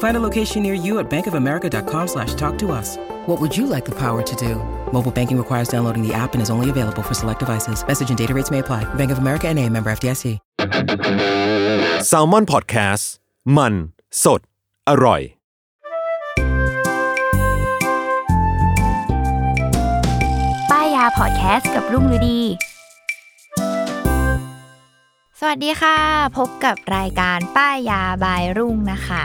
Find a location near you at bankofamerica.com slash talk to us. What would you like the power to do? Mobile banking requires downloading the app and is only available for select devices. Message and data rates may apply. Bank of America and a member FDIC. s a l ม o n PODCAST มัน สด อร่อย ป้ายยาพอดแคสต์กับรุ่งฤดี สวัสดีค่ะ พบกับรายการป้ายยาบายรุ่งนะคะ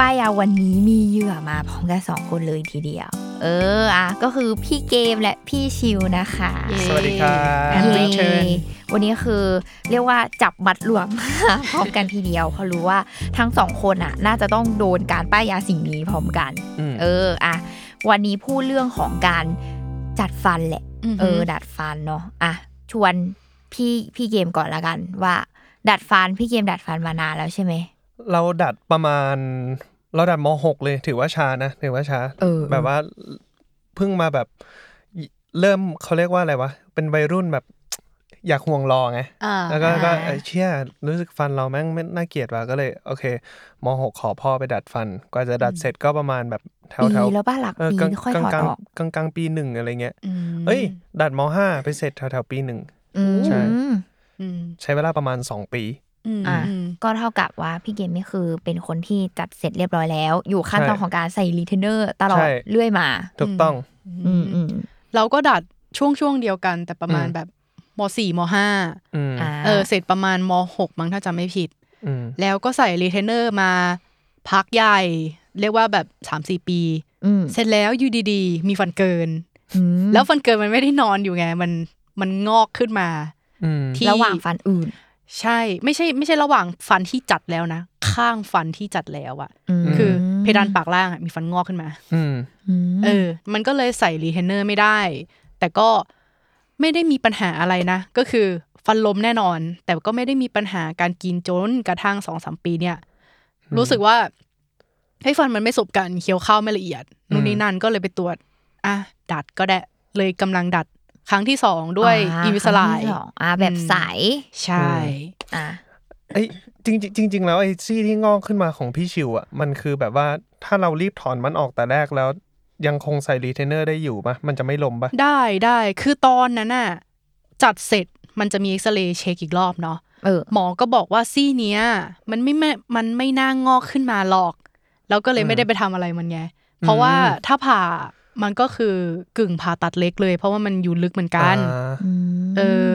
ป้ายยาวันนี้มีเหยื่อมาพร้อมกันสองคนเลยทีเดียว เอออะก็คือพี่เกมและพี่ชิวนะคะ สวัสดีครับเย้วันนี้คือเรียกว่าจับมัดรวมพร้อมกันทีเดียวเพราะรู้ว่าทั้งสองคนอะ น่าจะต้องโดนการป้ายยาสิ่งนี้พร้อมกันอืมเอออะวันนี้พูดเรื่องของการจัดฟันแหละ เออ ดัดฟันเนาะอะชวนพี่พี่เกมก่อนละกันว่า ดัดฟันพี่เกมดัดฟันมานานแล้วใช่ไหม เราดัดประมาณ เราดัดมหกเลย ถือว่าช้านะถือว่าช้าเออแบบว่าเพิ่งมาแบบเริ่มเขาเรียกว่าอะไรวะ เป็นวัยรุ่นแบบอยากห่วงรอไงอ่าแล้วก็ก็เอ้ยเชี่ยรู้สึกฟันเราแม่งไม่น่าเกลียดว่ะก็เลย โอเคมหกขอพ่อไปดัดฟัน กว่าจะดัดเสร็จก็ประมาณแบบแถวปีแถวแล้วป้าหลักเออปีกลางค่อยกลางถอดกลางออกกลางกลางปีหนึ่งอะไรเงี้ยมเอ้ย ดัดมห้าไปเสร็จแถวแถวปีหนึ่งอืมใช่อืมใช้เวลาประมาณสองปี อืมอะอืมก็เท่ากับว่าพี่เกมนี่คือเป็นคนที่จัดเสร็จเรียบร้อยแล้วอยู่ขั้นตอนใช่ของการใส่รีเทนเนอร์ตลอดใช่เรื่อยมา ถูกต้องอืมอืมเราก็ดัดช่วงช่วงเดียวกันแต่ประมาณอืมแบบมสี่มห้าอืมอ่าเออเสร็จประมาณมหกมั้งถ้าจำไม่ผิดอืมแล้วก็ใส่รีเทนเนอร์มาพักใหญ่ เรียกว่าแบบสามสี่ปีอืมเสร็จแล้วอยู่ดีๆ มีฟันเกินอืมแล้วฟันเกินมันไม่ได้นอนอยู่ไง มันมันงอกขึ้นมาอืมที่ระหว่างฟันอื่น ใช่ไม่ใช่ไม่ใช่ระหว่างฟันที่จัดแล้วนะ ข้างฟันที่จัดแล้วอะอืมคือเพดานปากล่างอะมีฟันงอกขึ้นมาอืมมเออ มันก็เลยใส่รีเทนเนอร์ไม่ได้ แต่ก็ไม่ได้มีปัญหาอะไรนะ ก็คือฟันล้มแน่นอน แต่ก็ไม่ได้มีปัญหาการกินจนกระทั่งสองสามปีเนี่ย รู้สึกว่าเฮ้ยฟันมันไม่สบกันเคี้ยวข้าวไม่ละเอียดนู่นนี่นั่นก็เลยไปตรวจ อะดัดก็ได้เลยกำลังดัด ครั้งที่สองด้วยาอีวิสไลครั้งที่สองอ่าแบบใส ใช่อะไอ้ยจริงจริงจริงๆแล้วไอ้ซี่ที่งอกขึ้นมาของพี่ชิวอะมันคือแบบว่าถ้าเรารีบถอนมันออกแต่แรกแล้ว ยังคงใส่รีเทนเนอร์ได้อยู่ปะมันจะไม่ล้มปะได้ได้คือตอนนั้นน่ะจัดเสร็จมันจะมีเอ็กซเรย์เช็คอีกรอบเนาะเออหมอก็บอกว่าซี่เนี้ย มันไม่แม่มันไม่น่างอกขึ้นมาหรอก แล้วก็เลยไม่ได้ไปทำอะไรมันไงเพราะว่าถ้าผ่า มันก็คือกึ่งผ่าตัดเล็กเลย เพราะว่ามันอยู่ลึกเหมือนกันอ่าเออ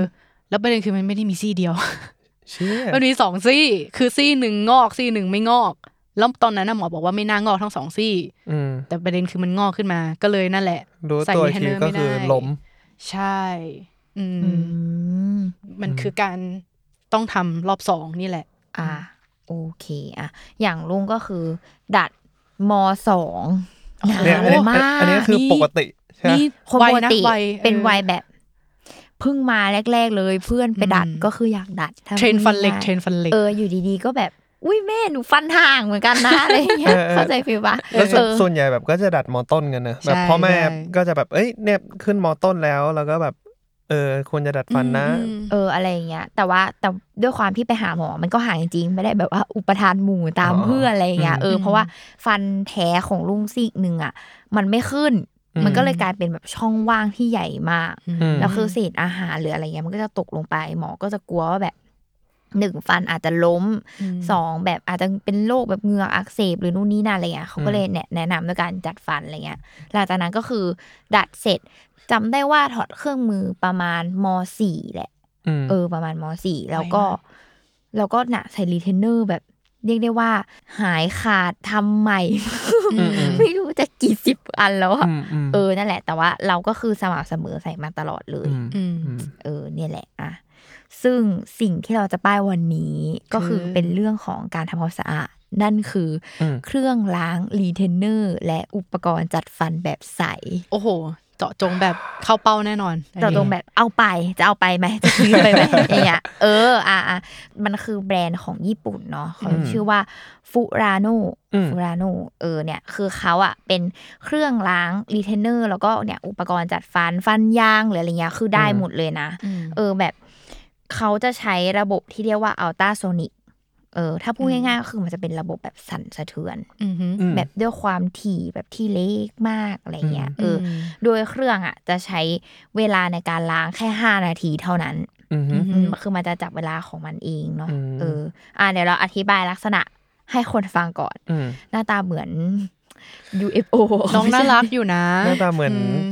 แล้วประเด็นคือมันไม่ได้มีซี่เดียวเชี่ยมันมีสองซี่ คือซี่หนึ่งงอกซี่หนึ่งไม่งอกแล้วตอนนั้นน่ะหมอบอกว่าไม่น่างอกทั้งสองซี่อืมแต่ประเด็นคือมันงอกขึ้นมา ก็เลยนั่นแหละรู้ใส่ตัวอีก retainer ทีก็คือไม่ได้ล้มใช่อืมอืมมันคือการต้องทำรอบสองนี่แหละ อะโอเค อะ อย่างลุงก็คือ ดัดมสองนาน เนี่ยอันนี้มากอันนี้คือนี่ปกติใช่ไหมนี่คนวัปยกนะติวัยเป็นออวัยแบบเพิ่งมาแรก ๆ เลยเพื่อนไปดัดอืมก็คืออยากดัดถ้าเทรนฟันเหล็กพูดเทรง่ายนฟันเหล็กเอออยู่ดีๆก็แบบอุ้ยแม่หนูฟันห่างเหมือนกันนะอะไรอย่างเงี้ยเออเออเข้าใจฟิลปะแล้วส่วนเออส่วนใหญ่แบบก็จะดัดมอต้นกันนะแบบใช่พ่อแม่ใช่ก็จะแบบเอ้ยเนี่ยขึ้นมอต้นแล้วแล้วก็แบบ เออควรจะดัดฟันนะอืมเอออะไรอย่างเงี้ย แต่ว่าแต่ด้วยความที่ไปหาหมอมันก็ห่างจริงๆไม่ได้แบบว่าอุปทานหมู่ตามอ๋อเพื่อนอะไรอย่างเงี้ยเอออืมเพราะว่าฟันแท้ของลุงซีกหนึ่งอะ มันไม่ขึ้นอืมมันก็เลยกลายเป็นแบบช่องว่างที่ใหญ่มากอืมแล้วคือเศษอาหารหรืออะไรเงี้ยมันก็จะตกลงไปหมอก็จะกลัวว่าแบบหนึ่งฟันอาจจะล้มอืมสองแบบอาจจะเป็นโรคแบบเหงือกอักเสบหรือนู่นนี่นั่นอะไรเงี้ยเขาก็เลยแนะแนะนำด้วยการจัดฟันอะไรเงี้ยหลังจากนั้นก็คือดัดเสร็จ จำได้ว่าถอดเครื่องมือประมาณมสี่แหละอืมเออ ประมาณมสี่แล้วก็ไวมากแล้วก็น่ะใส่รีเทนเนอร์แบบ เรียกได้ว่า หายขาดทำใหม่อืมไม่รู้จะกี่สิบอันแล้วอะอืมอืมเออนั่นแหละ แต่ว่าเราก็คือสม่ำเสมอใส่มาตลอดเลยมอืมอืมเออ เนี่ยแหละอะซึ่งสิ่งที่เราจะป้ายวันนี้ก็คือคือเป็นเรื่องของการทำความสะอาดนั่นคืออมเครื่องล้างรีเทนเนอร์และอุปกรณ์จัดฟันแบบใส โอ้โห เจาะจงแบบเข้าเป้าแน่นอนแต่ตรงแบบเอาไปจะเอาไปไหมจะซื้อไปไหมอย่างเงี้ยเอออะอะมันคือแบรนด์ของญี่ปุ่นเนาะเขาอืมชื่อว่า Furano อืม Furano เออเนี่ยคือเขาอะเป็นเครื่องล้างรีเทนเนอร์แล้วก็เนี่ยอุปกรณ์จัดฟันฟันยางหรืออะไรเงี้ยคือได้หมดเลยนะอืมเออแบบเขาจะใช้ระบบที่เรียกว่าอัลต a าโซนิก เออถ้าพูดอืมง่ายๆก็คือมันจะเป็นระบบแบบสั่นสะเทือนอืมฮึอืมแบบด้วยความถี่แบบที่เล็กมากอะไรเงี้ยเอออมโดยเครื่องอะจะใช้เวลาในการล้างแค่ห้านาทีเท่านั้นอืมอืมอืมคือมันจะจับเวลาของมันเองเนาะอืมเออ อ่าเดี๋ยวเราอธิบายลักษณะให้คนฟังก่อนอืมหน้าตาเหมือน UFO น้องน่ารักอยู่นะ หน้าตาเหมือนม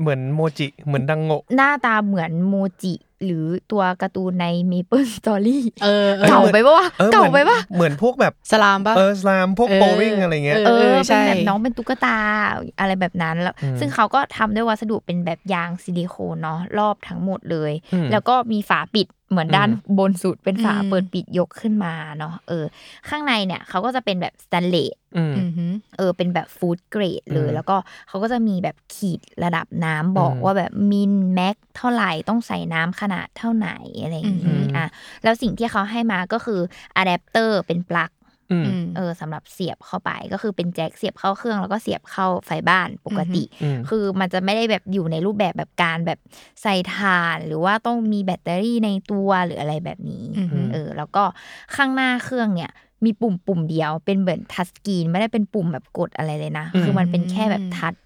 เหมือนโมจิเหมือนดังโงะหน้าตาเหมือนโมจิหรือตัวการ์ตูนใน Maple Story เออเออเก่าไปปะวะออเก่าหมือนไปปะเหมือนพวกแบบสลามปะเออสลามพวกเออโปวิ่งอะไรเงี้ยเอเออใช่เป็นแบบน้องเป็นตุ๊กตาอะไรแบบนั้นแล้วอืมซึ่งเขาก็ทำด้วยวัสดุเป็นแบบยางซิลิโคนเนาะรอบทั้งหมดเลยอืมแล้วก็มีฝาปิดเหมือนด้านอืมบนสุดเป็นฝาอืมเปิดปิดยกขึ้นมาเนาะเออ ข้างในเนี่ยเขาก็จะเป็นแบบสแตนเลสอืมอืมฮึเออเป็นแบบฟู้ดเกรดเลยอืมแล้วก็เขาก็จะมีแบบขีดระดับน้ำบอกอืมว่าแบบมินแม็กเท่าไหร่ต้องใส่น้ำขนาดเท่าไหนอะไรอย่างอืนี้มอะแล้วสิ่งที่เขาให้มาก็คืออะแดปเตอร์เป็นปลั๊กอืมอืมเออสำหรับเสียบเข้าไปก็คือเป็นแจ็คเสียบเข้าเครื่องแล้วก็เสียบเข้าไฟบ้านปกติอืมคือมันจะไม่ได้แบบอยู่ในรูปแบบแบบการแบบใส่ถ่าน หรือว่าต้องมีแบตเตอรี่ในตัวหรืออะไรแบบนี้อืมฮึเออแล้วก็ข้างหน้าเครื่องเนี่ยมีปุ่มปุ่มเดียวเป็นเหมือน touch screen ไม่ได้เป็นปุ่มแบบกดอะไรเลยนะอืมคือมันเป็นแค่แบบทัชแบบแ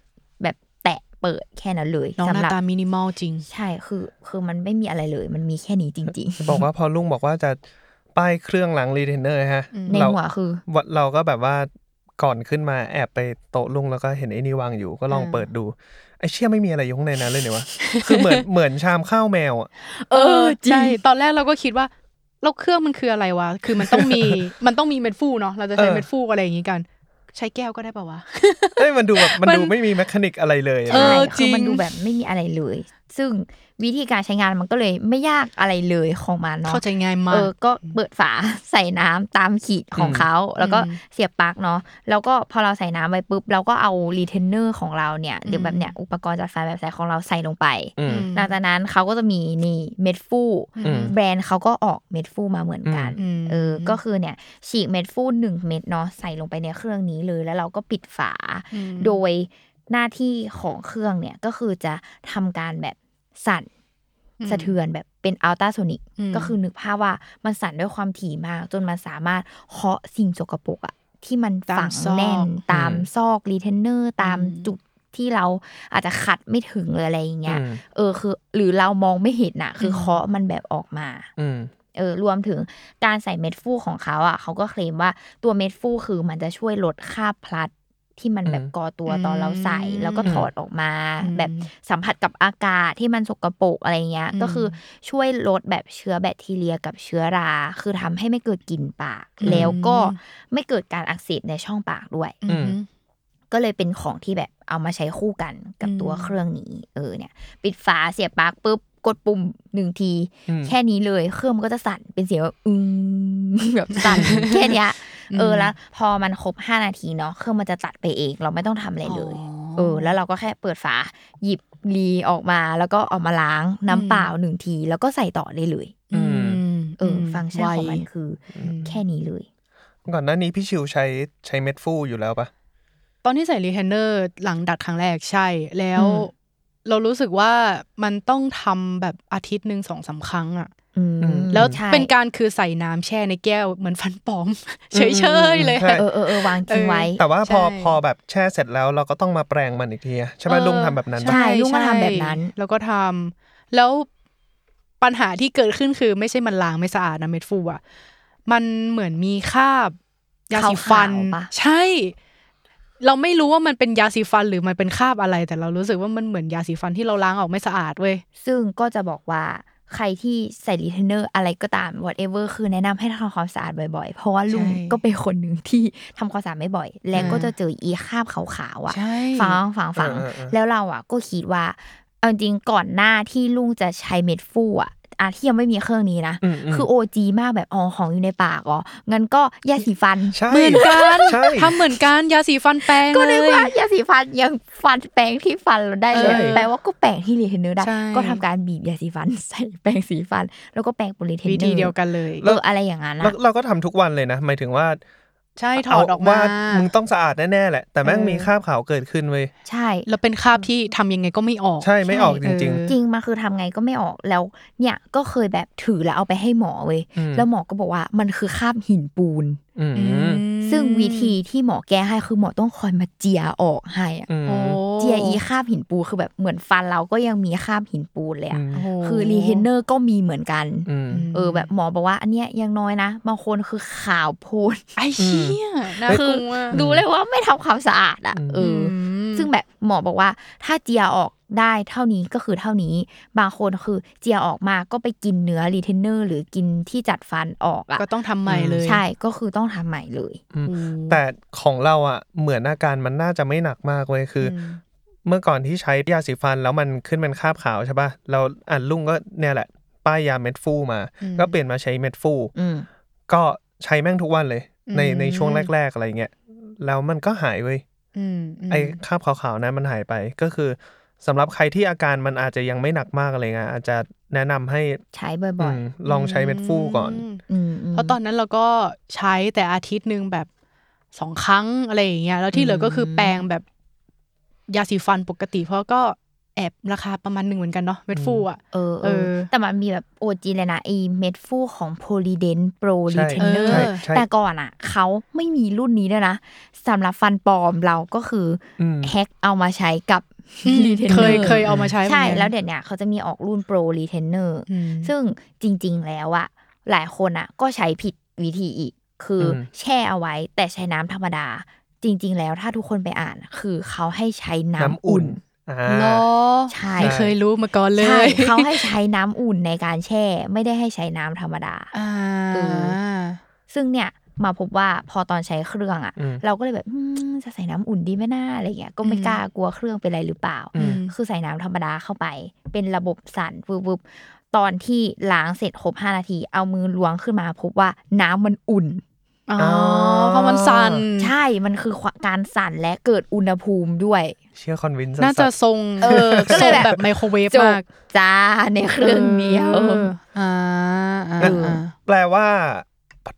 ตะ เปิดแค่นั้นเลยสำหรับหน้าตามินิมอลจริง ใช่คือคือมันไม่มีอะไรเลย มันมีแค่นี้จริงบอกว่าพอลุงบอกว่าจะป้ายเครื่องล้างรีเทนเนอร์ฮะๆในหัวเราคือว่าเราก็แบบว่าก่อนขึ้นมาแอบไปโต๊ะลุงแล้วก็เห็นไอ้นี่วางอยู่ก็ลองอ่าเปิดดูไอ้เชี่ยไม่มีอะไรอยู่ข้างในนั้นเลยเนี่ยวะคือเหมือนเหมือนชามข้าวแมวอะเออจริงใช่ตอนแรกเราก็คิดว่าแล้วเครื่องมันคืออะไรวะ คือมันต้องมี มันต้องมีเม็ดฟูเนาะ เราจะใช้เออเม็ดฟูอะไรอย่างงี้กัน ใช้แก้วก็ได้ป่าวะเอ้ยมันดูแบบมันมันดูไม่มี mechanic อะไรเลย เออใช่จริคืองมันดูแบบไม่มีอะไรเลย ซึ่งวิธีการใช้งานมันก็เลยไม่ยากอะไรเลยของมันเนาะเข้าใจง่ายมาเอกอก็เปิดฝาใส่น้ำตามขีดของเขา แล้วก็อืมเสียบปลั๊กเนาะแล้วก็พอเราใส่น้ำไปปุ๊บเราก็เอารีเทนเนอร์ของเราเนี่ยหรือแบบเนี่ยอุปกรณ์จัดฟันแบบใสของเราใส่ลงไปอืมหลังจากนั้นเขาก็จะมีนี่เม็ดฟูอืมแบรนด์เขาก็ออกเม็ดฟูมาเหมือนกันอืมเออก็คือเนี่ยฉีกเม็ดฟูหนึ่งเม็ดเนาะใส่ลงไปในเครื่องนี้เลยแล้วเราก็ปิดฝาอืมโดยหน้าที่ของเครื่องเนี่ยก็คือจะทำการแบบ สั่นอืมสะเทือนแบบเป็นอัลตราโซนิกอืมก็คือนึกภาพว่ามันสั่นด้วยความถี่มาก จนมันสามารถเคาะสิ่งสกปรกอะที่มันฝังแน่นตามซอกรีเทนเนอร์ตามจุดที่เราอาจจะขัดไม่ถึงหรืออะไรอย่างเงี้ยอืมเออคือ หรือเรามองไม่เห็นอะคือเคาะมันแบบออกมาอืมเออรวมถึงการใส่เม็ดฟูของเขาอะเขาก็เคลมว่าตัวเม็ดฟูคือมันจะช่วยลดค่าบพลัด ที่มันแบบอืมก่อตัวตอนเราใส่อืมแล้วก็ถอดออกมาอืมแบบสัมผัสกับอากาศที่มันสกปรกอะไรเงี้ยอืมก็คือช่วยลดแบบเชื้อแบคทีเรียกับเชื้อรา คือทำให้ไม่เกิดกลิ่นปากอืมแล้วก็ไม่เกิดการอักเสบในช่องปากด้วยอืมก็เลยเป็นของที่แบบเอามาใช้คู่กันกับอืมตัวเครื่องนี้ เออเนี่ย ปิดฝาเสียบปลั๊กปุ๊บกดปุ่มหนึ่งทีอืมแค่นี้เลยเครื่องมันก็จะสั่นเป็นเสียงแบบอืมแบบสั่นแค่เนี้ย เอออืมแล้ว พอมันครบห้านาทีเนาะเครื่องมันจะตัดไปเอง เราไม่ต้องทำอะไรเลยอ๋อเออ แล้วเราก็แค่เปิดฝาหยิบรีออกมาแล้วก็เออกมาล้างน้ำเปล่าหนึ่งที แล้วก็ใส่ต่อได้เลยอืมเอออฟังก์ชันของมันไวคืออแค่นี้เลย ก่อนหน้านี้พี่ชิวใช้ใช้เม็ดฟูอยู่แล้วปะตอนที่ใส่รีเทนเนอร์หลังดัดครั้งแรกใช่แล้วอืมเรารู้สึกว่ามันต้องทำแบบอาทิตย์หนึ่งสองสามครั้งอะอืม แล้วใช่เป็นการคือใส่น้ำแช่ในแก้วเหมือนฟันปลอม เฉยๆเลยใช่เออเออเออวางทิ้งไว้ แต่ว่าพอใช่พอแบบแช่เสร็จแล้วเราก็ต้องมาแปรงมันอีกทีอะใช่ไหมเออลุงทำแบบนั้นปะใช่ลุงก็ทำแบบนั้น แล้วก็ทำแล้วปัญหาที่เกิดขึ้นคือไม่ใช่มันล้างไม่สะอาดนะเม็ดฟูอะมันเหมือนมีคราบยาสีฟันขาวๆปะใช่ เราไม่รู้ว่ามันเป็นยาสีฟันหรือมันเป็นคราบอะไร แต่เรารู้สึกว่ามันเหมือนยาสีฟันที่เราล้างออกไม่สะอาดเว้ยซึ่งก็จะบอกว่า ใครที่ใส่รีเทนเนอร์อะไรก็ตาม whatever คือแนะนำให้ทำความสะอาดบ่อยๆ เพราะว่าลุงใช่ก็เป็นคนหนึ่งที่ทำความสะอาดไม่บ่อย และอ่าก็จะเจออีคราบขาวๆอะใช่ฝังฝังฝังเออเออเออแล้วเราอะก็คิดว่าเอาจริงก่อนหน้าที่ลุงจะใช้เม็ดฟูอะ อะที่ยังไม่มีเครื่องนี้นะอืมอืมคือ OG มากแบบอ๋อของอยู่ในปากอ๋องั้นก็ยาสีฟันใช่เหมือนกันใช่ทำเหมือนกันยาสีฟันแปรงก็เลนึกยว่ายาสีฟันยังฟันแปรงที่ฟันเราได้เลยใช่แปลว่าก็แปรงที่รีเทนเนอร์ได้ใช่ก็ทำการบีบยาสีฟันใส่แปรงสีฟัน แล้วก็แปรงโพลีเทนเนอร์วิธีเดียวกันเลยเอออะไรอย่างนั้นแล้วอะเราก็ทำทุกวันเลยนะหมายถึงว่า ใช่ถอดออกมาว่ามึงต้องสะอาดแน่ๆแหละ แต่แม่งเออมีคราบขาวเกิดขึ้นเว้ยใช่ แล้วเป็นคราบที่ทำยังไงก็ไม่ออก ใช่ไม่ออกจริงเออจริงมันคือทำไงก็ไม่ออกแล้ว เนี่ยก็เคยแบบถือแล้วเอาไปให้หมอเว้ยอืมแล้วหมอก็บอกว่ามันคือคราบหินปูนๆอืมอืมซึ่งวิธีที่หมอแก้ให้คือหมอต้องคอยมาเจียออกให้อะอืมโอ้เจี ยอีคราบหินปูนคือแบบเหมือนฟันเราก็ยังมีคราบหินปูนเลยอะคือรีเทนเนอร์ก็มีเหมือนกัน เออแบบหมอบอกว่า อันเนี้ยยังน้อยนะ บางคนคือขาวโพลนไอ้เชี่ยน่าคือดูเลยว่าไม่ทำความสะอาดอะเออซึ่งแบบหมอบอกว่าถ้าเจียออกได้เท่านี้ก็คือเท่านี้ บางคนคือเจียออกมาก็ไปกินเนื้อรีเทนเนอร์หรือกินที่จัดฟันออกอะก็ต้องทำใหม่เลย ใช่ก็คือต้องทำใหม่เลยแต่ของเราอะเหมือนอาการมันน่าจะไม่หนักมากเว้ยคือ เมื่อก่อนที่ใช้ยาสีฟันแล้วมันขึ้นเป็นคราบขาวใช่ป่ะเราอ่านลุงก็เนี่ยแหละ ป้ายยาเม็ดฟูมาอืมก็เปลี่ยนมาใช้เม็ดฟูอืมก็ใช้แม่งทุกวันเลย ในอืมในช่วงแรก ๆ อะไรเงี้ยแล้วมันก็หายเว้ยอืมมไอ้คราบขาวๆนั้นมันหายไปก็คือสำหรับใครที่อาการมันอาจจะยังไม่หนักมากอะไรเงี้ยอาจจะแนะนำให้ใช้บ่อยมลองใช้เม็ดฟูก่อนมๆอืมมเพราะตอนนั้นเราก็ใช้แต่อาทิตย์หนึ่งแบบสองครั้งอะไรอย่างเงี้ยแล้วที่เหลือก็คือแปรงแบบ ยาสีฟันปกติ เพราะก็แอบราคาประมาณหนึ่งเหมือนกันเนาะเม็ดฟูอะเออเอเอออแต่มันมีแบบ OG เลยนะไอเม็ดฟูของโพลีเดนโปรใช่รีเทนเนอร์ใช่ใช่แต่ก่อนอะเขาไม่มีรุ่นนี้ด้วยนะสำหรับฟันปลอมเราก็คืออม hack เอามาใช้กับรีเทนเนอร์เคยเคยเอามาใช้ใช่เหมือนกันแล้วเดี๋ยวเนี้ยเขาจะมีออกรุ่นโปรรีเทนเนอร์อืมซึ่งจริง ๆ แล้วอะหลายคนอะก็ใช้ผิดวิธีอีก คืออมแช่เอาไว้แต่ใช้น้ำธรรมดา จริง ๆ แล้วถ้าทุกคนไปอ่าน คือเขาให้ใช้น้ำน้ำอุ่อุ่นนอ่าเหรอใช่ไม่เคยรู้มาก่อนเลใช่ยเขาให้ใช้น้ำอุ่นในการแช่ ไม่ได้ให้ใช้น้ำธรรมดาอ่าเอซึ่งเนี่ยมาพบว่าพอตอนใช้เครื่องอะอืมเราก็เลยแบบอืมจะใส่น้ำอุ่นดีไหมน่าอะไรเงี้ยก็ไม่อืมกล้ากลัวเครื่องเป็นอะไรหรือเปล่าอืมคือใส่น้ำธรรมดาเข้าไป เป็นระบบสั่นวึบๆตอนที่ล้างเสร็จครบห้านาที เอามือล้วงขึ้นมาพบว่าน้ำมันอุ่น อ๋อเพราะมันสั่นใช่มันคือการสั่นและเกิดอุณหภูมิด้วย เชื่อคอนวินน่าจะทรงเออก็ทเลรยงแบบแบบไมโครเวฟจบมากจ้าในเครื่องเดียวอออ่าอ่างั้นอ่าแปลว่า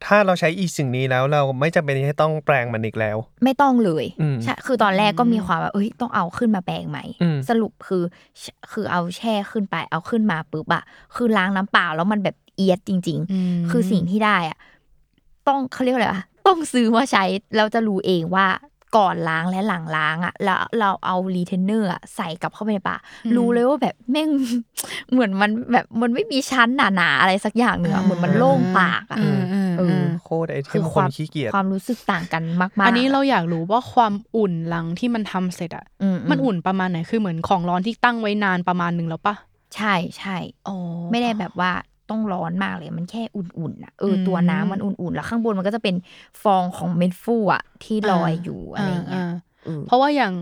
ถ้าเราใช้อีสิ่งนี้แล้วเราไม่จำเป็นที่ต้องแปลงมันอีกแล้ว ไม่ต้องเลยอืมใช่คือตอนแรกก็มีความแบบเอ้ยต้องเอาขึ้นมาแปลงใหม่อืมสรุปคือ คือเอาแช่ขึ้นไปเอาขึ้นมาปุ๊บอะคือล้างน้ำเปล่าแล้วมันแบบเอี๊ยดจริงๆคือสิ่งที่ได้อะ ต้องเขาเรียกว่าอะไรวะต้องซื้อมาใช้แล้วจะรู้เองว่าก่อนล้างและหลังล้างอะแล้วเราเอารีเทนเนอร์อะใส่กลับเข้าไปในปากรู้เลยว่าแบบแม่งเหมือนมันแบบมันไม่มีชั้นหนาๆอะไรสักอย่างหนึ่งอะเหมือนมันโล่งปากอะอืมอืมเออือมโคตรไอเทคือมคคนวามขี้เกียจความรู้สึกต่างกันมากๆ อันนี้เราอยากรู้ว่าความอุ่นหลังที่มันทำเสร็จอะอืมันอุ่นประมาณไหนคือเหมือนของร้อนที่ตั้งไว้นานประมาณหนึ่งแล้วปะใช่ใช่อ๋อไม่ได้แบบว่า ต้องร้อนมากเลย มันแค่อุ่นๆอะเอออมตัวน้ำมันอุ่นๆ แล้วข้างบนมันก็จะเป็นฟองของเม็ดฟูอะที่ลอยอยู่อะไรเงี้ยาเออเพราะว่าอย่าง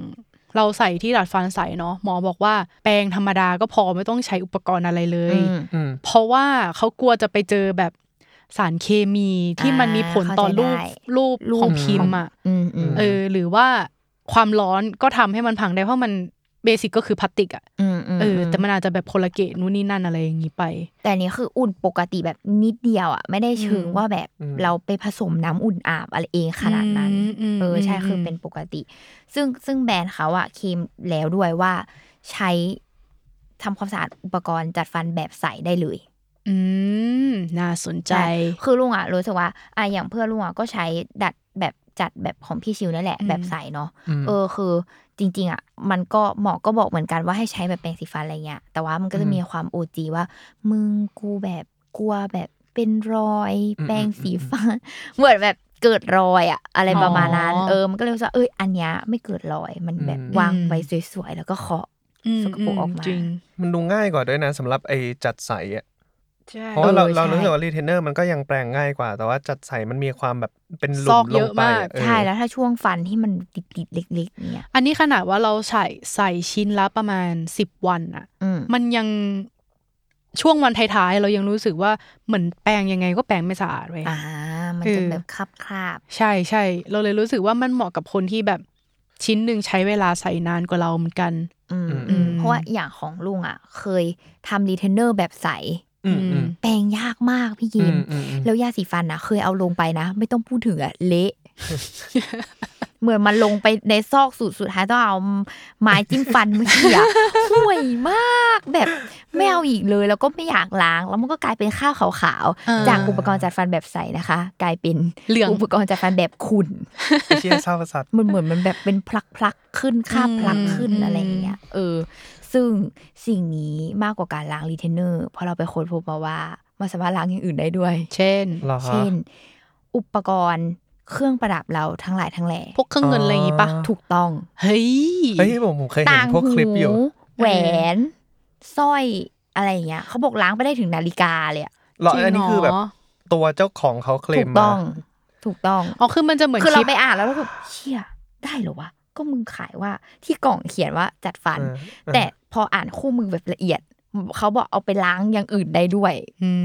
เราใส่ที่ดัดฟันใส่เนาะหมอบอกว่าแปรงธรรมดาก็พอไม่ต้องใช้อุปกรณ์อะไรเลยอืมอืมเพราะว่าเขากลัวจะไปเจอแบบสารเคมีที่มันมีผลต่อรูปเข้าใจได้รูปรูปของพิมพ์อะอืมอืมเออ หรือว่าความร้อนก็ทำให้มันพังได้เพราะมัน เบสิกก็คือพลาสติกอะอืมอืมเออแต่มันอาจจะแบบโพลาเกตนู่นนี่นั่นอะไรอย่างนี้ไป แต่อันนี้คืออุ่นปกติแบบนิดเดียวอะไม่ได้เชิงอืมว่าแบบอืมเราไปผสมน้ำอุ่นอาบอะไรเองขนาดนั้นอืมอืมเออใช่อืมคือเป็นปกติ ซึ่งซึ่งแบรนด์เขาอะเคลมแล้วด้วยว่าใช้ทำความสะอาดอุปกรณ์จัดฟันแบบใสได้เลย อืม น่าสนใจช่คือลุงอะรู้สึกว่าอะอย่างเพื่อนลุงอะก็ใช้ดัดแบบจัดแบบของพี่ชิวนั่นแหละอืมแบบใสเนาะอืมเออคือ จริงๆอะมันก็หมอก็บอกเหมือนกันว่าให้ใช้แบบแปรงสีฟันอะไรเงี้ยแต่ว่ามันก็จะมีความโอจีว่า มึงกูแบบกลัวแบบเป็นรอยอืมแปรงสีฟันเหมือนแบบเกิดรอยอะอะไรประมาณนั้นอ๋อเออมันก็เลยรู้สึกว่าเอ้ยอันเนี้ยไม่เกิดรอยมันแบบอืมวางไปสวยๆแล้วก็เคาะอืมสกปรกออกมาจริงมันดูง่ายกว่าด้วยนะสำหรับไอ้จัดใสอะ ใช่เพราะว่าเราออเราใช่ รู้สึกว่ารีเทนเนอร์มันก็ยังแปลงง่ายกว่า แต่ว่าจัดใส่มันมีความแบบเป็นหลุซอมกลเยงอะไปมากเออใช่แล้วถ้าช่วงฟันที่มันติดๆเล็ก ๆ เนี่ย อันนี้ขนาดว่าเราใส่ใส่ชิ้นละประมาณสิบวันอะอืมมันยังช่วงวันท้ายๆเรายังรู้สึกว่าเหมือนแปรงยังไงก็แปรงไม่สะอาดเว้ย อ่า มันเออจะแบบคราบคราบใช่ใช่เราเลยรู้สึกว่ามันเหมาะกับคนที่แบบชิ้นหนึ่งใช้เวลาใส่นานกว่าเราเหมือนกัน ๆอืมอืมอืมเพราะว่าอย่างของลุงอะ เคยทำรีเทนเนอร์แบบใสอืมอืม แปรงยากมากพี่อืยิมมอืมอืมแล้วยาสีฟันนะเคยเอาลงไปนะ ไม่ต้องพูดถึงอะเละเหมือนมันลงไปในซอกสุดสุดท้ายต้องเอาไม้จิ้มฟันมาเขี่ยห่วยมากแบบไม่เอาอีกเลย แล้วก็ไม่อยากล้าง แล้วมันก็กลายเป็นข้าวขาวอ่าๆจากอุปกรณ์จัดฟันแบบใสนะคะ กลายเป็นเหลืองอุปกรณ์จัดฟันแบบขุ่นไอ้เชี่ยเศร้าสัตว์มันเหมือนมันแบบเป็นพลักพลักๆขึ้นคราบพลักขึ้นอืมอะไรอย่างเงี้ยเออ ซึ่งสิ่งนี้มากกว่าการล้างรีเทนเนอร์เพราะเราไปค้นพบมาว่ามันสามารถล้างอย่างอื่นได้ด้วย เช่นเหรอฮะเช่น อุปกรณ์เครื่องประดับเราทั้งหลายทั้งแหล่พวกเครื่องเงินอะไรอย่างงี้ปะถูกต้อง เฮ้ยเฮ้ยผมผมเคยเห็ต่านงพวกคลิปอยู่หูแหวนสร้อยอะไรอย่างเงี้ยเขาบอกล้างไปได้ถึงนาฬิกาเลยอะเหรออันนี้คือแบบจริงเหรอตัวเจ้าของเขาเคลถูมกมาต้อง ถูกต้องอ๋อคือมันจะเหมือนคือคเราลิปไปอ่านแล้วเราแบบเชี่ยได้เหรอวะ ก็มึงขายว่าที่กล่องเขียนว่าจัดฟันเออเออแต่พออ่านคู่มือแบบละเอียดเขาบอกเอาไปล้างอย่างอื่นได้ด้วย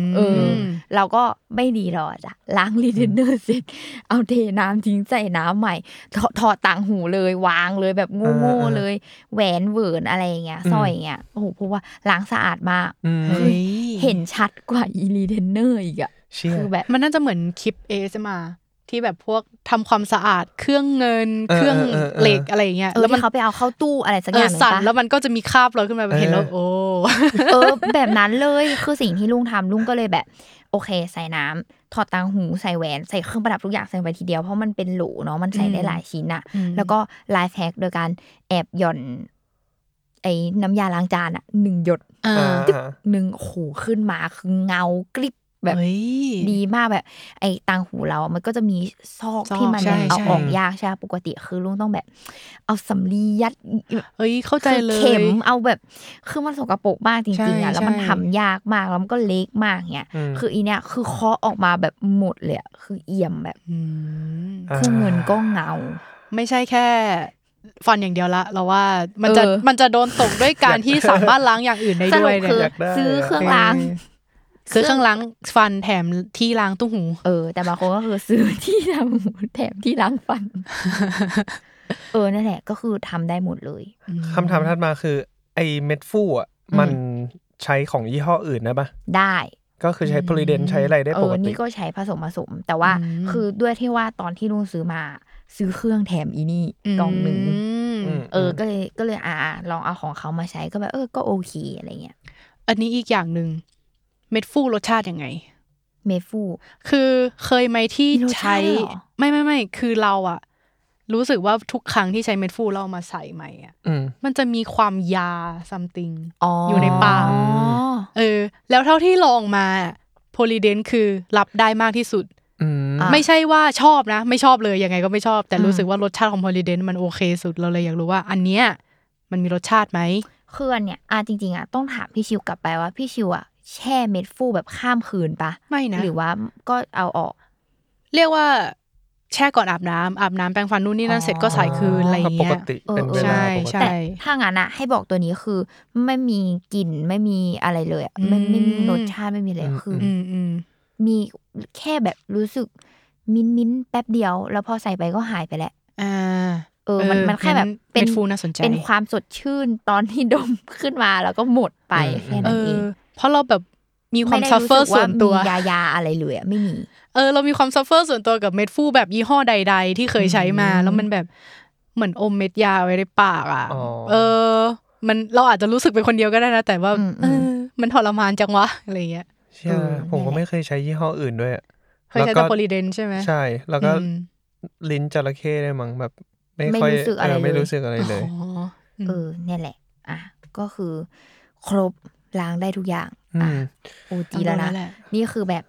มเออ เราก็ไม่ดีหรอกจ้ะล้างรีเทนเนอร์เสร็จ เอาเทน้ำทิ้งใส่น้ำใหม่ถอดถอดต่างหูเลยวางเลยแบบโง่ๆเลย แหวนเหวินอะไรอย่างเงี้ยสร้อยอย่างเงี้ยโอ้โหเพราะว่าล้างสะอาดมากอืมเฮ้ยเห็นชัดกว่าอีรีเทนเนอร์อีกอะเชี่ยคือแบบมันน่าจะเหมือนคลิป ASMR ที่แบบพวกทำความสะอาดเครื่องเงินเออเครื่องเออเออเหล็กอะไรอย่างเงี้ยเออแล้วมันที่เขาไปเอาเข้าตู้อะไรสักเอออย่างหนึ่งสั่นปะแล้วมันก็จะมีคราบลอยขึ้นมาแบบเห็นแล้วเออโอ้เออแบบนั้นเลยคือสิ่งที่ลุงทำลุงก็เลยแบบ โอเค ใส่น้ำถอดต่างหูใส่แหวนใส่เครื่องประดับทุกอย่างใส่ไปทีเดียวเพราะมันเป็นโหลเนาะมันใส่ได้หลายชิ้นอะอืมแล้วก็ไลฟ์แฮกโดยการแอบหย่อนไอ้น้ำยาล้างจานอะหนึ่งหยดอ่าอ่าหนึ่งโอ้โหขึ้นมาคือเงากริบ แบบเฮ้ยดีมากแบบ ไอ้ต่างหูเรา มันก็จะมีซอกซอกที่มันใช่เอาใช่ออกยากใช่ปะปกติคือลุงต้องแบบ เอาสำลียัดเฮ้ยเข้าใจคือเลยเข็มเอาแบบ คือมันสกปรกมากจใช่ริงๆอะแล้วมันใช่ทำยากมากแล้วมันก็เล็กมากเนี้ยอืมคืออีเนี้ยคือเคาะออกมาแบบหมดเลยอะคือเอี่ยมแบบอืมอ่าเครื่องเงินก็เงา ไม่ใช่แค่ฟันอย่างเดียวละเราว่ามันจะเออมันจะโดนตกด้วยการที่สามารถล้างอย่างอื่นได้สด้รุวยปเนี่คืยออยากได้ซื้อเครื่องล้าง ซื้อเครื่องล้างฟันแถมที่ล้างตู้หู เออ แต่บางคนก็คือซื้อที่ทำหูแถมที่ล้างฟัน เออนั่นแหละก็คือทำได้หมดเลยคำถามถัดมาคือ ไอ้เม็ดฟู่อะมันใช้ของยี่ห้ออื่นได้ปะได้ ก็คือใช้โพลีเดนใช้อะไรได้เอปอกตินี่ก็ใช้ผสมผสม แต่ว่าอืมคือด้วยที่ว่าตอนที่ลุงซื้อมาซื้อเครื่องแถมอีนี่กล่องหนึ่งมอืมเออ ก็เลยก็เลยอ่าลองเอาของเขามาใช้ก็แบบเออก็โอเคอะไรเงี้ย อันนี้อีกอย่างหนึ่ง เม็ดฟูรสชาติยังไง เมฟู คือเคยไหมที่มีรสชาใช้ติด้วยเหรอไม่ไม่ไม่คือเราอะรู้สึกว่าทุกครั้งที่ใช้เม็ดฟูเราเอามาใส่ใหม่อะอืมมันจะมีความยา something อ๋อออยู่ในปากเออ แล้วเท่าที่ลองมาโพลีเดนคือรับได้มากที่สุดอืมอะไม่ใช่ว่าชอบนะ ไม่ชอบเลยยังไงก็ไม่ชอบ แต่อืมรู้สึกว่ารสชาติของโพลีเดนมันโอเคสุดเราเลยอยากรู้ว่า อันเนี้ยมันมีรสชาติไหมคืออันเนี่ยอะจริงๆอะต้องถามพี่ชิวกลับไปว่าพี่ชิวอะ แช่เม็ดฟูแบบข้ามคืนปะไม่นะ หรือว่าก็เอาออก เรียกว่าแช่ก่อนอาบน้ำอาบน้ำแปรงฟันนู่นนี่นั่นเสร็จก็ใส่คืนอะไรอย่างปเงี้กยติเออเป็นเวลาใช่ปกใช่ติแต่ถ้างั้นอะให้บอกตัวนี้คือไม่มีกลิ่นไม่มีอะไรเลยอะไม่อืมไม่มีรสชาติไม่มีอะไรอืมคือออืมอืมมีแค่แบบรู้สึกมิ้นมิ้นๆแป๊บเดียว แล้วพอใส่ไปก็หายไปแล้วอ่าเออ มันมันแค่แบบเป็นฟูน่าสนใจเป็นความสดชื่นตอนที่ดมขึ้นมาแล้วก็หมดไปอืมแค่เอนั้นเออง เพราะเราแบบมีความ suffer ส่วนตัวมียายาอะไรเลยอะไม่มีเออเรามีความ suffer ส่วนตัวกับเม็ดฟูแบบยี่ห้อใด ๆ ที่เคยใช้มาอืมแล้วมันแบบเหมือนอมเม็ดยาไว้ในปากอะอ๋อเออ มันเราอาจจะรู้สึกเป็นคนเดียวก็ได้นะแต่ว่าอืมเออมันทรมานจังวะอะไรเงี้ยเชื่อเออผมก็นั่นแหละไม่เคยใช้ยี่ห้ออื่นด้วยอะเคยใช้แล้วแต่ก็โพลีเดนใช่ไหมใช่ แล้วก็อืมลิ้นจระเข้ได้มั้งแบบไม่ไม่ค่อยรู้สึกอะไรเออไม่เลยรู้สึกอะไรเลยอ๋ออืมเออเนี่ยแหละ อะก็คือครบ ล้างได้ทุกอย่างอือะมโอจีแล้วนะเอาหละนี่คือแบบ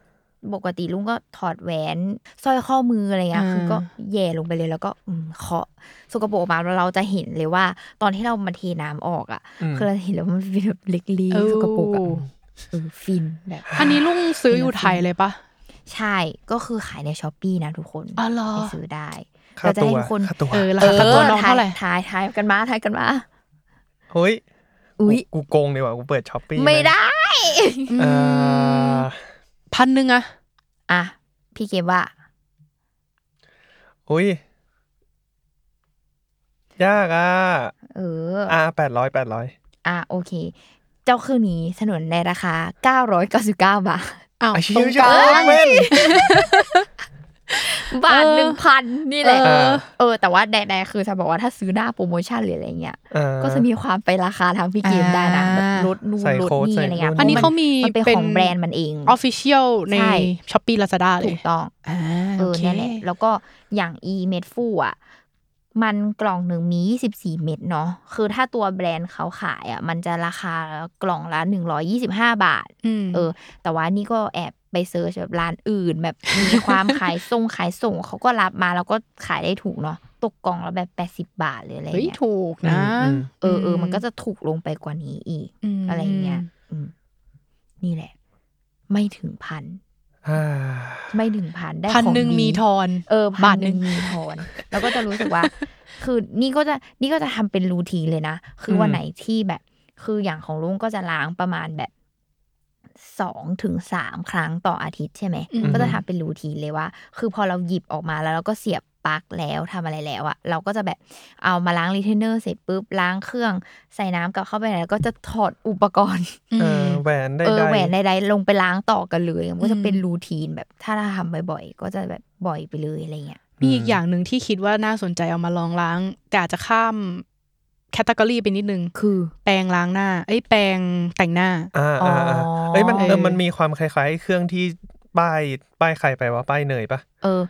ปกติลุงก็ถอดแหวนสร้อยข้อมืออะไรเงี้ยอ่าคือก็แย่ลงไปเลยแล้วก็อืมเคาะสกปรกออกมาแล้วเราจะเห็นเลยว่า ตอนที่เรามาเทน้ำออกอะอืมคือเราเห็นแล้วมันเป็นแบบเล็กเออๆสกปรกอะเออฟินแบบอันนี้ลุงซื้ออยู่ไทยเลยปะใช่ก็คือขายในช้อปปีนะทุกคนอ๋อเหรอไปซื้อได้ค่าเราจะตัวให้ทุกคนค่าตัวเออราคาตัวน้องเท่าไหร่ทายทายกันมาทายกันมาเฮ้ย อุ๊ยกูกูโกงดีกว่ากูเปิดช้อปปี้ไม่ได้อ่าพันหนึ่งอะอะ พี่เกมว่า อุ้ยยากอะ เออ อ่าแปดร้อยแปดร้อยอะโอเค เจ้าเครื่องนี้สนุนในราคา999บาทอ้าวไอ้ตรเชี่งยกจะลางแม่น บาทเออหนึ่งพันนี่แหละเออเออ แต่ว่าแดๆคือจะบอกว่าถ้าซื้อหน้าโปรโมชั่นหรืออะไรเงี้ยอ่าก็จะมีความไปราคาทางพี่เกมได้นะแบบลดนู่นใส่ลดโค้ดนี่ใส่อะไรเงี้ยนู่นอันนี้พระเขามีมันเป็นของแบรนด์มันเองออฟฟิเชียลในใช่ช้อปปี้ลาซาด้าเลถูยกต้องอ่าเออโคเนี่ยแหละแล้วก็อย่าง e เม็ดฟูอะมันกล่องหนึ่งมี 24 เม็ดเนาะ คือถ้าตัวแบรนด์เขาขายอะ มันจะราคากล่องละ 125 บาทอืมเออ แต่ว่านี่ก็แอบ ไปเซิร์ชแบบร้านอื่น แบบมีความขายส่งขายส่งเขาก็รับมาแล้วก็ขายได้ถูกเนาะตกกล่องละแบบ80บาทหรืออะไรเฮ้ยเงี้ยถูกนะอืมเออเออมันก็จะถูกลงไปกว่านี้อีกมอะไรเงี้ยอืมนี่แหละ ไม่ถึงพันอ่าไม่ถึงพันได้พันของหนึ่งดีมีทอนเออบาบาททหหนึ่นึ่งงมีทอนแล้วก็จะรู้สึกว่า คือนี่ก็จะนี่ก็จะทำเป็น routine เลยนะ คือวันไหนที่แบบ คืออย่างของลุงก็จะล้างประมาณแบบ สองถึงสามครั้งต่ออาทิตย์ใช่ไหมอืมก็จะทำเป็น routine เลยว่า คือพอเราหยิบออกมาแล้วเราก็เสียบปลั๊กแล้วทำอะไรแล้วอะเราก็จะแบบเอามาล้างรีเทนเนอร์เสร็จปุ๊บล้างเครื่องใส่น้ำกลับเข้าไปแล้วก็จะถอดอุปกรณ์เออแหวนได้เออได้แหวนใดๆลงไปล้างต่อกันเลยมันก็จะเป็นอืมรูทีนแบบถ้าเราทำบ่อยๆ ก็จะแบบบ่อยไปเลยอะไรเงี้ยมีอีกอย่างหนึ่งที่คิดว่าน่าสนใจเอามาลองล้างแต่อาจจะข้าม แคตตากรีไปนิดนึง คือแปรงล้างหน้า เอ้ยแปรงแต่งหน้า อ่าอ่าอ่าเอ้ยมันอ๋อเออมันมีความคล้ายๆ เครื่องที่ป้ายป้ายใครไปว่าป้ายเนยปะเออ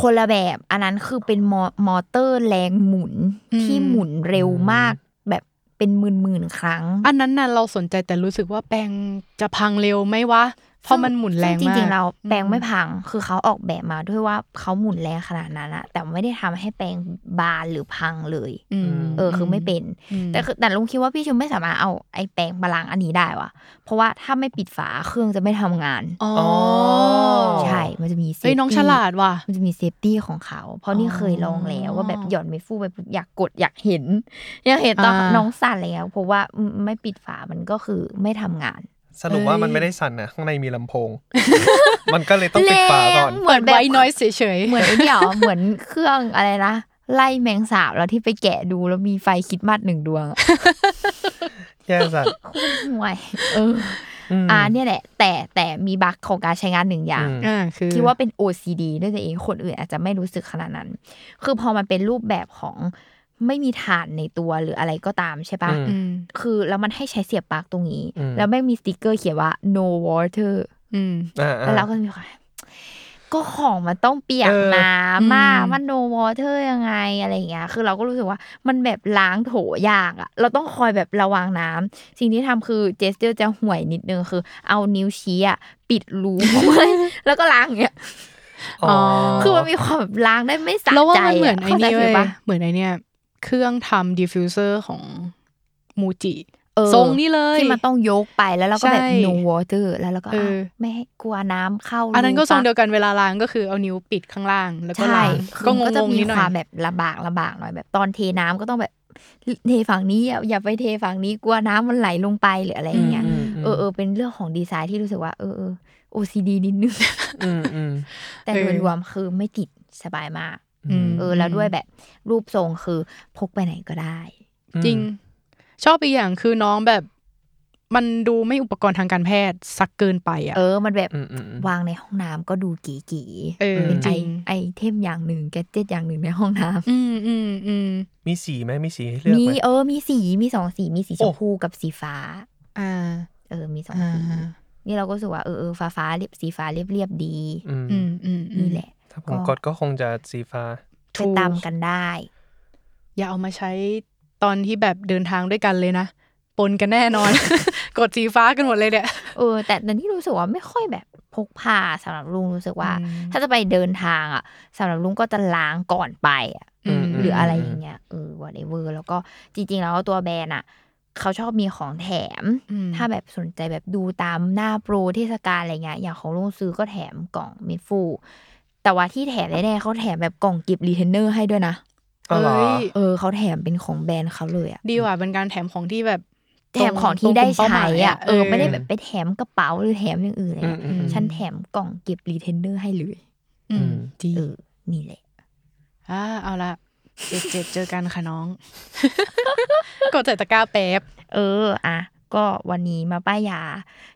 คนละแบบ อันนั้นคือเป็นมอมอเตอร์แรงหมุนอืมที่หมุนเร็วมากแบบเป็นหมื่นหมื่นๆครั้ง อันนั้นน่ะเราสนใจแต่รู้สึกว่าแปรงจะพังเร็วไหมวะเพราะมันหมุนแรงซึ่มากจริงๆเราแปรงอืมไม่พัง คือเขาออกแบบมาด้วยว่าเขาหมุนแรงขนาดนั้นอะแต่ไม่ได้ทำให้แปรงบานหรือพังเลยอืมเออ คือไม่เป็นมแต่คือแต่ลุงคิดว่าพี่ชมไม่สามารถเอาไอ้แปรงมาล้างอันนี้ได้ว่ะ เพราะว่าถ้าไม่ปิดฝาเครื่องจะไม่ทำงานอ๋อใช่ มันจะมีเฮ้ยน้อง safety ฉลาดว่ะมันจะมี safety ของเขา เพราะนี่อ๋อเคยลองแล้วว่าแบบหย่อนเม็ดฟูไปปุ๊บอยากกดอยากเห็นอยากเห็นตอนอ่าน้องสั่นแล้ว เพราะว่าไม่ปิดฝามันก็คือไม่ทำงาน สรุปว่าเอ้ยมันไม่ได้สั่นนะข้างในมีลำโพง มันก็เลยต้องปิดฝาก่อนเหมือนแบบไว้น้อยเฉยๆเหมือนไอ้เนี่ยเหรอเหมือนเครื่องอะไรนะไล่แมงสาบแล้วที่ไปแกะดูแล้วมีไฟคริดมัดหนึ่งดวงอะแย่สัตว์ห่วยเออมอ่าเนี่ยแหละ แต่แต่มีบั๊กของการใช้งานหนึ่งอย่างอืมอ่าคือคิดว่าเป็น OCD ด้วยตัวเองคนอื่นอาจจะไม่รู้สึกขนาดนั้น คือพอมันเป็นรูปแบบของ ไม่มีฐานในตัวหรืออะไรก็ตามใช่ปะอืมอืมคือแล้วมันให้ใช้เสียบปลั๊กตรงนี้อืมแล้วไม่งมีสติกเกอร์เขียนว่า no water อืมอ่าแล้วเราอ่าก็มีความก็ของมันต้องเปียกเออน้ำมากอืมมัน no water ยังไงอะไรอย่างเงี้ย คือเราก็รู้สึกว่ามันแบบล้างโถยากอะเราต้องคอยแบบระวังน้ำสิ่งที่ทำคือเจสเตอร์จะห่วยนิดนึงคือ เอานิ้วชี้อะปิดรูไว้แล้วก็ล้างอย่างเงี้ยอ๋อคือมันมีความแบบล้างได้ไม่สะแล้วว่าใจมันเหมือนไอ้เข้าใจนี่ฟิเว้ลยปะเหมือนไอเนี้ย เครื่องทำดิฟฟิวเซอร์ของมูจิเออทรงนี้เลย ที่มันต้องยกไปแล้วเราก็แบบใช่ no water แล้วเราก็เอออะไม่ให้กลัวน้ำเข้า อันนั้นก็ทรงเดียวปะกันเวลาล้างก็คือเอานิ้วปิดข้างล่าง แล้วก็ใช่ล้างคือก็งมันก็จะงๆมีนิดหน่คอวายมแบบลำบากลำบากหน่อยแบบตอนเทน้ำก็ต้องแบบเทฝั่งนี้อย่าอย่าไปเทฝั่งนี้กลัวน้ำมันไหลลงไปหรืออะไรอย่างเงี้ยอืมมเออเออเป็นเรื่องของดีไซน์ที่รู้สึกว่า เออเออ OCD นิดนึงอืมอืมแต่โดยรวมคือไม่ติดสบายมากอืม เออ แล้วด้วยแบบรูปทรงคือพกไปไหนก็ได้ จริง ชอบอีกอย่างคือน้องแบบมันดูไม่อุปกรณ์ทางการแพทย์สักเกินไปอะ เออ มันแบบอืมอืมอืมวางในห้องน้ำก็ดูเก๋ๆเออเป็นจไอริงไอเทมอย่างหนึ่งแกดเจ็ตอย่างหนึ่งในห้องน้ำอืมอืมอืมมีสีไหมมีสีให้เลือกมีไหมเออ มีสีมีสองสีมีสีชโอ้มพูกับสีฟ้า อ่า เออ มีสองอ่าสีนี่เราก็รู้สึกว่าเออเออฟ้าฟ้าเรียบสีฟ้าเรียบเรียบๆดีอืมอืมอืมอืมนี่แหละ ถ้าผมกดก็คงจะสีฟ้าไปตามกันได้ อย่าเอามาใช้ตอนที่แบบเดินทางด้วยกันเลยนะ ปนกันแน่นอน กดสีฟ้ากันหมดเลยเนี่ยเออแต่แต่ที่รู้สึกว่าไม่ค่อยแบบพกพาสำหรับลุงรู้สึกว่าอืมถ้าจะไปเดินทางอะสำหรับลุงก็จะล้างก่อนไปอะอืมหรืออะไรอย่างเงี้ยเออ whatever แล้วก็จริง ๆ แล้วตัวแบรนด์อะเขาชอบมีของแถมอืมถ้าแบบสนใจแบบดูตามหน้าโปรเทศกาลอะไรเงี้ย อย่างของลุงซื้อก็แถมกล่องมิดฟู แต่ว่าที่แถมแน่ๆเขาแถมแบบกล่อง gift retainer ให้ด้วยนะอ๋อเหรอเอ้ยเออเขาแถมเป็นของแบรนด์เขาเลยอะดีกว่าเป็นการแถมของที่แบบแถมของที่ได้ตรงกลุ่มเป้าหใช้มายอะอะเออเออไม่ได้แบบไปแถมกระเป๋าหรือแถมอย่างอื่นเลยอะอืมอืมอืมฉันแถมกล่องเก็บรีเทนเนอร์ให้เลยอืมดีเออนี่แหละอ่าเอาละเจ็ดเจ็ดเจอกันค่ะน้อง กดใส่ตะกร้าแป๊บ เออ อะ ก็วันนี้มาป้ายยา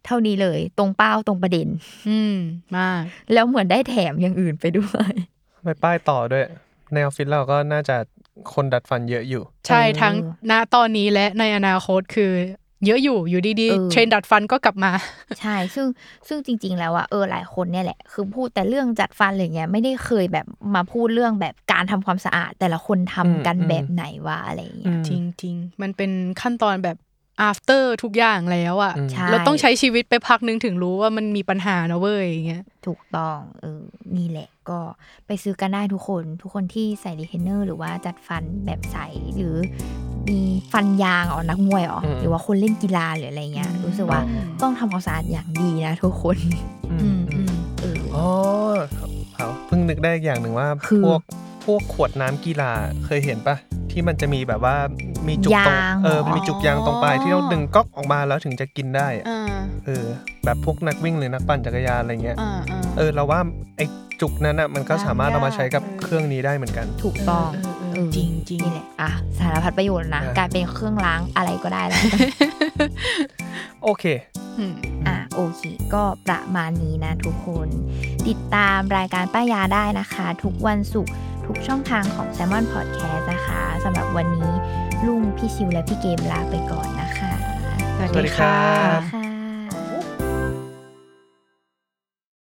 เท่านี้เลย ตรงเป้าตรงประเด็น อืมมากแล้วเหมือนได้แถมอย่างอื่นไปด้วยไปป้ายต่อด้วย ในออฟฟิศเราก็น่าจะคนดัดฟันเยอะอยู่ ใช่เออทั้งณตอนนี้และในอนาคตคือ เยอะอยู่อยู่ดีเออๆเทรนด์ดัดฟันก็กลับมา ใช่ซึ่งซึ่งจริง ๆ แล้วอะเออหลายคนเนี่ยแหละ คือพูดแต่เรื่องจัดฟันอะไรเงี้ยไม่ได้เคยแบบมาพูดเรื่องแบบการทำความสะอาด แต่ละคนทำกันอืมแบบไหนวะอะไรเงี้ยจริง ๆ มันเป็นขั้นตอนแบบ after ทุกอย่างแล้วอะอืมใช่เราต้องใช้ชีวิตไปพักนึงถึงรู้ว่ามันมีปัญหานะเว้ยอย่างเงี้ยถูกต้องเออนี่แหละก็ไปซื้อกันได้ทุกคนทุกคนที่ใส่รีเทนเนอร์หรือว่าจัดฟันแบบใสหรือมีฟันยางอ๋อนักมวยอ๋ออืมหรือว่าคนเล่นกีฬาหรืออะไรเงี้ยรู้สึกว่าอืมต้องทำความสะอาดอย่างดีนะทุกคนอืมอืมเอออ๋อเขาเพิ่งนึกได้อีกอย่างหนึ่งว่าคือพวกพวกขวดน้ำกีฬาเคยเห็นปะที่มันจะมีแบบว่า มีจุกตรงยางเออเหรอมีจุกยางตรงปลายที่เราดึงก๊อกออกมาแล้วถึงจะกินได้อะอ่าเออ แบบพวกนักวิ่งหรือนักปั่นจักรยานอะไรเงี้ย อ่าอ่า เออเราว่าไอ้จุกนั้นอะมันก็สามารถเอามาใช้กับเออเครื่องนี้ได้เหมือนกัน ถูกต้องเออเออเออเออจริงจริงนี่แหละอะสารพัดประโยชน์นะเออกลายเป็นเครื่องล้างอะไรก็ได้แล้ว โอเค อืม อะโอเค ก็ประมาณนี้นะทุกคน ติดตามรายการป้ายาได้นะคะ ทุกวันศุกร์ทุกช่องทางของ s ซ l m o n Podcast นะคะสำหรับวันนี้ ลุงพี่ชิวและพี่เกมลาไปก่อนนะคะ สวัสสวัสดีดีครัค่ะบค่ะ